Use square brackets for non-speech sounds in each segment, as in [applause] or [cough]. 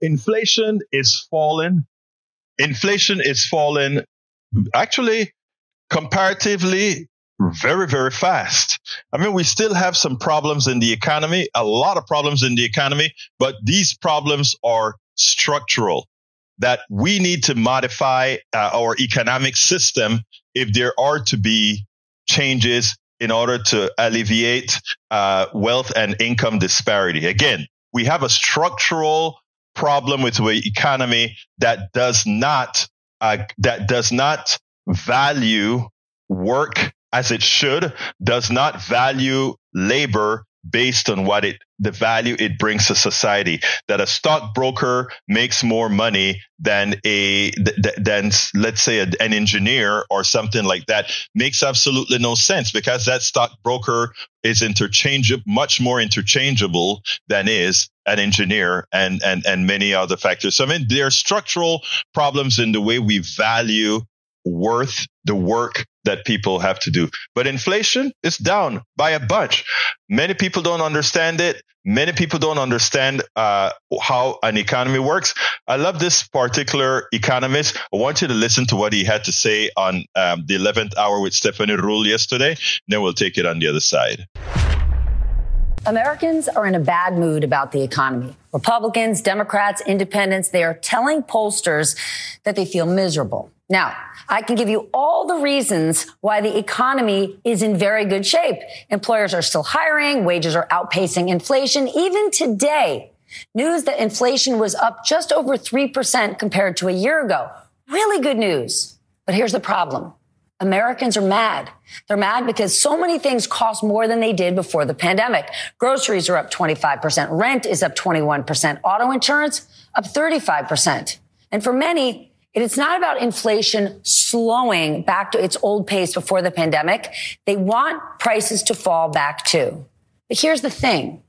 inflation is falling. Inflation is falling actually comparatively very, very fast. I mean, we still have some problems in the economy, a lot of problems in the economy, but these problems are structural that we need to modify uh, our economic system if there are to be changes in order to alleviate uh, wealth and income disparity. Again, we have a structural problem with the economy that does not uh, that does not value work as it should, does not value labor based on what it the value it brings to society that a stockbroker makes more money than a than let's say an engineer or something like that makes absolutely no sense because that stockbroker is interchangeable much more interchangeable than is an engineer and and and many other factors. So i mean there are structural problems in the way we value worth the work that people have to do. But inflation is down by a bunch. Many people don't understand it. Many people don't understand uh, how an economy works. I love this particular economist. I want you to listen to what he had to say on um, the 11th hour with Stephanie Ruhle yesterday. Then we'll take it on the other side. Americans are in a bad mood about the economy. Republicans, Democrats, independents, they are telling pollsters that they feel miserable. Now, I can give you all the reasons why the economy is in very good shape. Employers are still hiring, wages are outpacing inflation. Even today, news that inflation was up just over 3% compared to a year ago. Really good news. But here's the problem. Americans are mad. They're mad because so many things cost more than they did before the pandemic. Groceries are up 25%. Rent is up 21%. Auto insurance up 35%. And for many, it's not about inflation slowing back to its old pace before the pandemic. They want prices to fall back too. But here's the thing.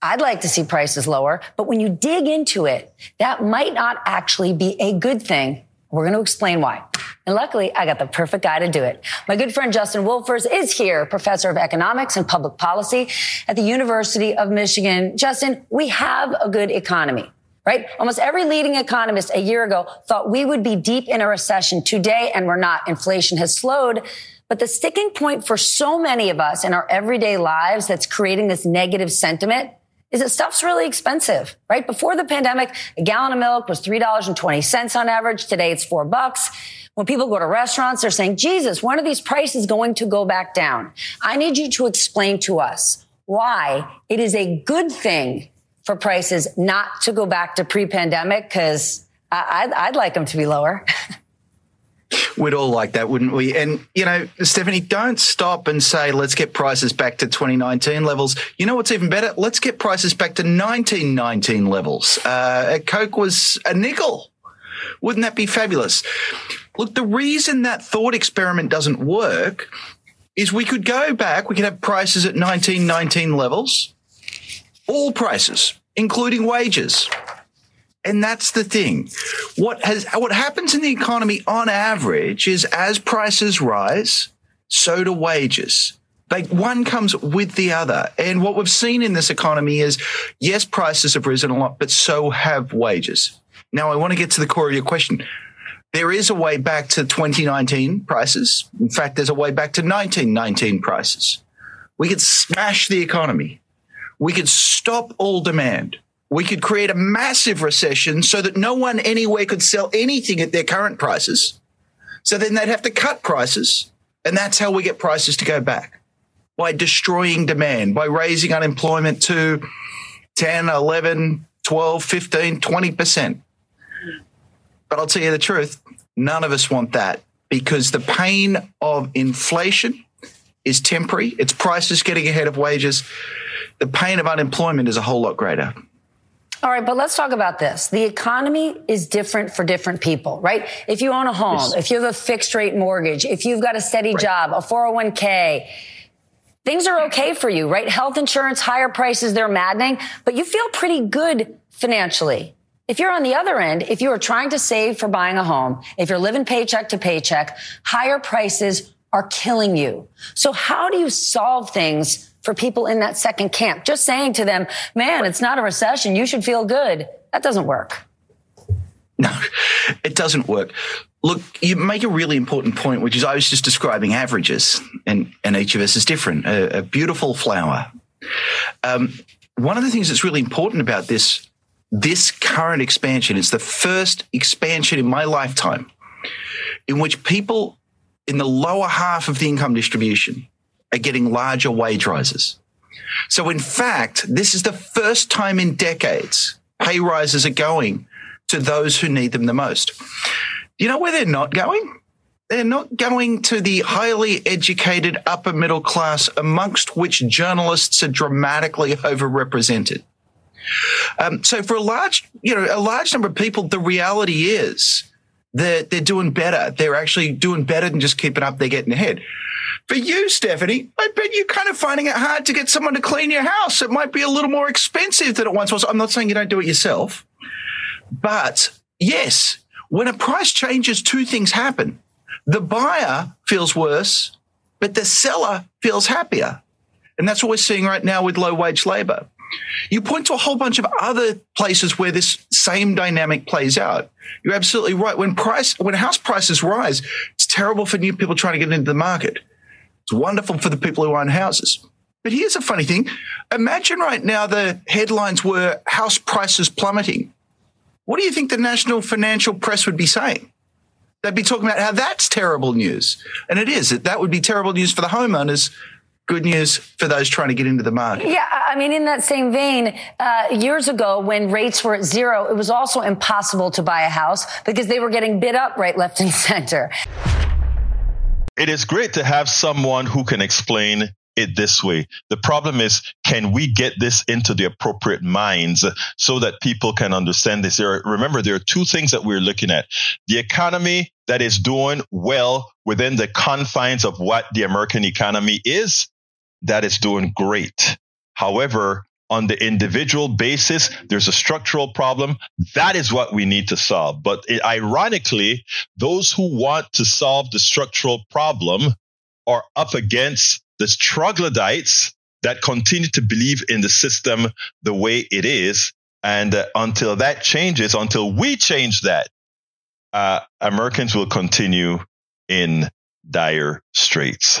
I'd like to see prices lower, but when you dig into it, that might not actually be a good thing. We're going to explain why. And luckily, I got the perfect guy to do it. My good friend Justin Wolfers is here, professor of economics and public policy at the University of Michigan. Justin, we have a good economy right? Almost every leading economist a year ago thought we would be deep in a recession today, and we're not. Inflation has slowed. But the sticking point for so many of us in our everyday lives that's creating this negative sentiment is that stuff's really expensive, right? Before the pandemic, a gallon of milk was $3.20 on average. Today it's four bucks. When people go to restaurants, they're saying, Jesus, when are these prices going to go back down? I need you to explain to us why it is a good thing for prices not to go back to pre-pandemic because I'd, I'd like them to be lower. [laughs] We'd all like that, wouldn't we? And, you know, Stephanie, don't stop and say, let's get prices back to 2019 levels. You know what's even better? Let's get prices back to 1919 levels. Uh, Coke was a nickel. Wouldn't that be fabulous? Look, the reason that thought experiment doesn't work is we could go back, we could have prices at 1919 levels, all prices, including wages. And that's the thing. What has what happens in the economy on average is as prices rise, so do wages. Like one comes with the other. And what we've seen in this economy is yes, prices have risen a lot, but so have wages. Now I want to get to the core of your question. There is a way back to 2019 prices. In fact, there's a way back to 1919 prices. We could smash the economy we could stop all demand. We could create a massive recession so that no one anywhere could sell anything at their current prices. So then they'd have to cut prices. And that's how we get prices to go back by destroying demand, by raising unemployment to 10, 11, 12, 15, 20%. But I'll tell you the truth, none of us want that because the pain of inflation is temporary. It's prices getting ahead of wages the pain of unemployment is a whole lot greater. All right, but let's talk about this. The economy is different for different people, right? If you own a home, yes. if you have a fixed rate mortgage, if you've got a steady right. job, a 401k, things are okay for you, right? Health insurance, higher prices, they're maddening, but you feel pretty good financially. If you're on the other end, if you are trying to save for buying a home, if you're living paycheck to paycheck, higher prices are killing you. So how do you solve things for people in that second camp. Just saying to them, man, it's not a recession. You should feel good. That doesn't work. No, it doesn't work. Look, you make a really important point, which is I was just describing averages, and, and each of us is different. A, a beautiful flower. Um, one of the things that's really important about this this current expansion is the first expansion in my lifetime in which people in the lower half of the income distribution are getting larger wage rises. So, in fact, this is the first time in decades pay rises are going to those who need them the most. You know where they're not going? They're not going to the highly educated upper middle class, amongst which journalists are dramatically overrepresented. Um, so for a large, you know, a large number of people, the reality is that they're doing better. They're actually doing better than just keeping up. They're getting ahead. For you, Stephanie, I bet you're kind of finding it hard to get someone to clean your house. It might be a little more expensive than it once was. I'm not saying you don't do it yourself, but yes, when a price changes, two things happen. The buyer feels worse, but the seller feels happier. And that's what we're seeing right now with low wage labor. You point to a whole bunch of other places where this same dynamic plays out. You're absolutely right. When price, when house prices rise, it's terrible for new people trying to get into the market. It's wonderful for the people who own houses. But here's a funny thing. Imagine right now the headlines were house prices plummeting. What do you think the national financial press would be saying? They'd be talking about how that's terrible news. And it is. That would be terrible news for the homeowners good news for those trying to get into the market. Yeah, I mean, in that same vein, uh, years ago when rates were at zero, it was also impossible to buy a house because they were getting bid up right, left, and center. It is great to have someone who can explain it this way. The problem is, can we get this into the appropriate minds so that people can understand this? There are, remember, there are two things that we're looking at. The economy that is doing well within the confines of what the American economy is that is doing great. However, on the individual basis, there's a structural problem. That is what we need to solve. But ironically, those who want to solve the structural problem are up against the troglodytes that continue to believe in the system the way it is. And uh, until that changes, until we change that, uh, Americans will continue in dire straits